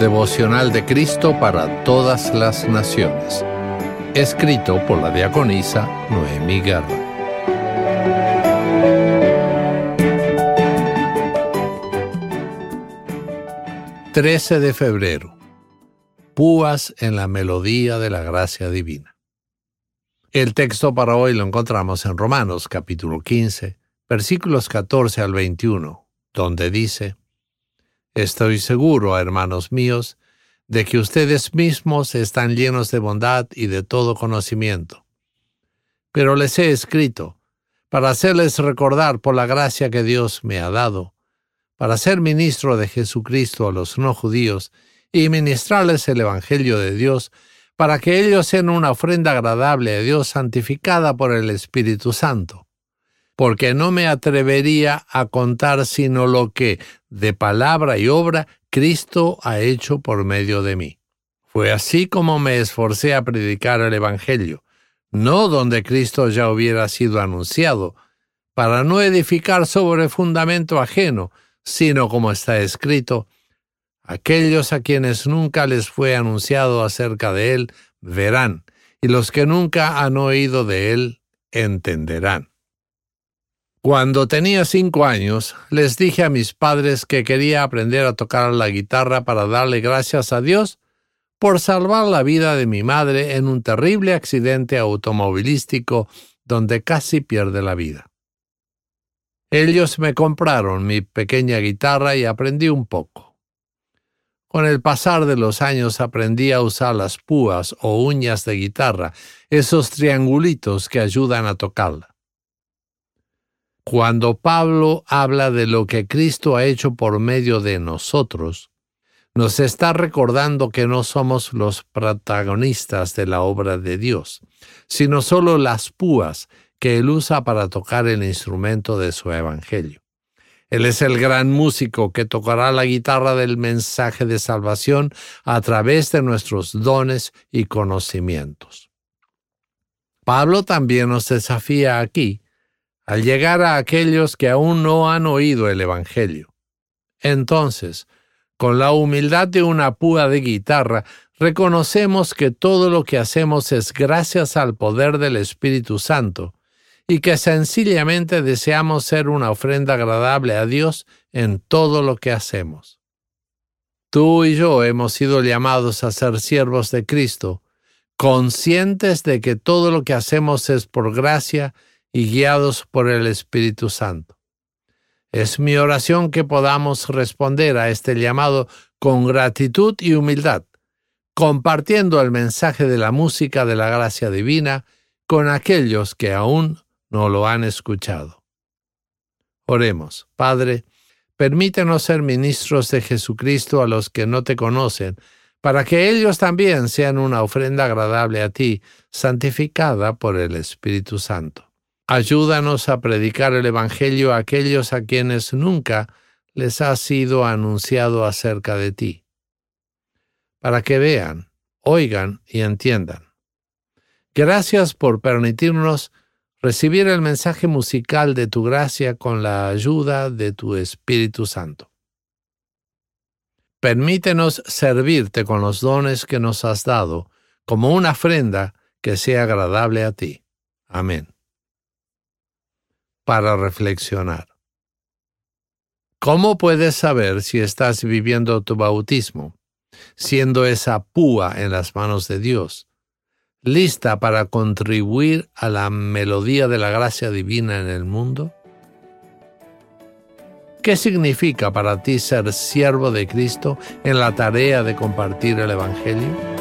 Devocional de Cristo para todas las naciones. Escrito por la diaconisa Noemí Guerra. Trece de febrero. Púas en la melodía de la gracia divina. El texto para hoy lo encontramos en Romanos capítulo 15, versículos 14 al 21, donde dice, Estoy seguro, hermanos míos, de que ustedes mismos están llenos de bondad y de todo conocimiento. Pero les he escrito para hacerles recordar por la gracia que Dios me ha dado, para ser ministro de Jesucristo a los no judíos y ministrarles el Evangelio de Dios, para que ellos sean una ofrenda agradable a Dios santificada por el Espíritu Santo porque no me atrevería a contar sino lo que, de palabra y obra, Cristo ha hecho por medio de mí. Fue así como me esforcé a predicar el Evangelio, no donde Cristo ya hubiera sido anunciado, para no edificar sobre fundamento ajeno, sino como está escrito, aquellos a quienes nunca les fue anunciado acerca de él verán, y los que nunca han oído de él entenderán. Cuando tenía cinco años, les dije a mis padres que quería aprender a tocar la guitarra para darle gracias a Dios por salvar la vida de mi madre en un terrible accidente automovilístico donde casi pierde la vida. Ellos me compraron mi pequeña guitarra y aprendí un poco. Con el pasar de los años aprendí a usar las púas o uñas de guitarra, esos triangulitos que ayudan a tocarla. Cuando Pablo habla de lo que Cristo ha hecho por medio de nosotros, nos está recordando que no somos los protagonistas de la obra de Dios, sino solo las púas que Él usa para tocar el instrumento de su Evangelio. Él es el gran músico que tocará la guitarra del mensaje de salvación a través de nuestros dones y conocimientos. Pablo también nos desafía aquí al llegar a aquellos que aún no han oído el Evangelio. Entonces, con la humildad de una púa de guitarra, reconocemos que todo lo que hacemos es gracias al poder del Espíritu Santo y que sencillamente deseamos ser una ofrenda agradable a Dios en todo lo que hacemos. Tú y yo hemos sido llamados a ser siervos de Cristo, conscientes de que todo lo que hacemos es por gracia y guiados por el Espíritu Santo. Es mi oración que podamos responder a este llamado con gratitud y humildad, compartiendo el mensaje de la música de la gracia divina con aquellos que aún no lo han escuchado. Oremos, Padre, permítenos ser ministros de Jesucristo a los que no te conocen, para que ellos también sean una ofrenda agradable a ti, santificada por el Espíritu Santo. Ayúdanos a predicar el Evangelio a aquellos a quienes nunca les ha sido anunciado acerca de ti, para que vean, oigan y entiendan. Gracias por permitirnos recibir el mensaje musical de tu gracia con la ayuda de tu Espíritu Santo. Permítenos servirte con los dones que nos has dado como una ofrenda que sea agradable a ti. Amén para reflexionar. ¿Cómo puedes saber si estás viviendo tu bautismo, siendo esa púa en las manos de Dios, lista para contribuir a la melodía de la gracia divina en el mundo? ¿Qué significa para ti ser siervo de Cristo en la tarea de compartir el Evangelio?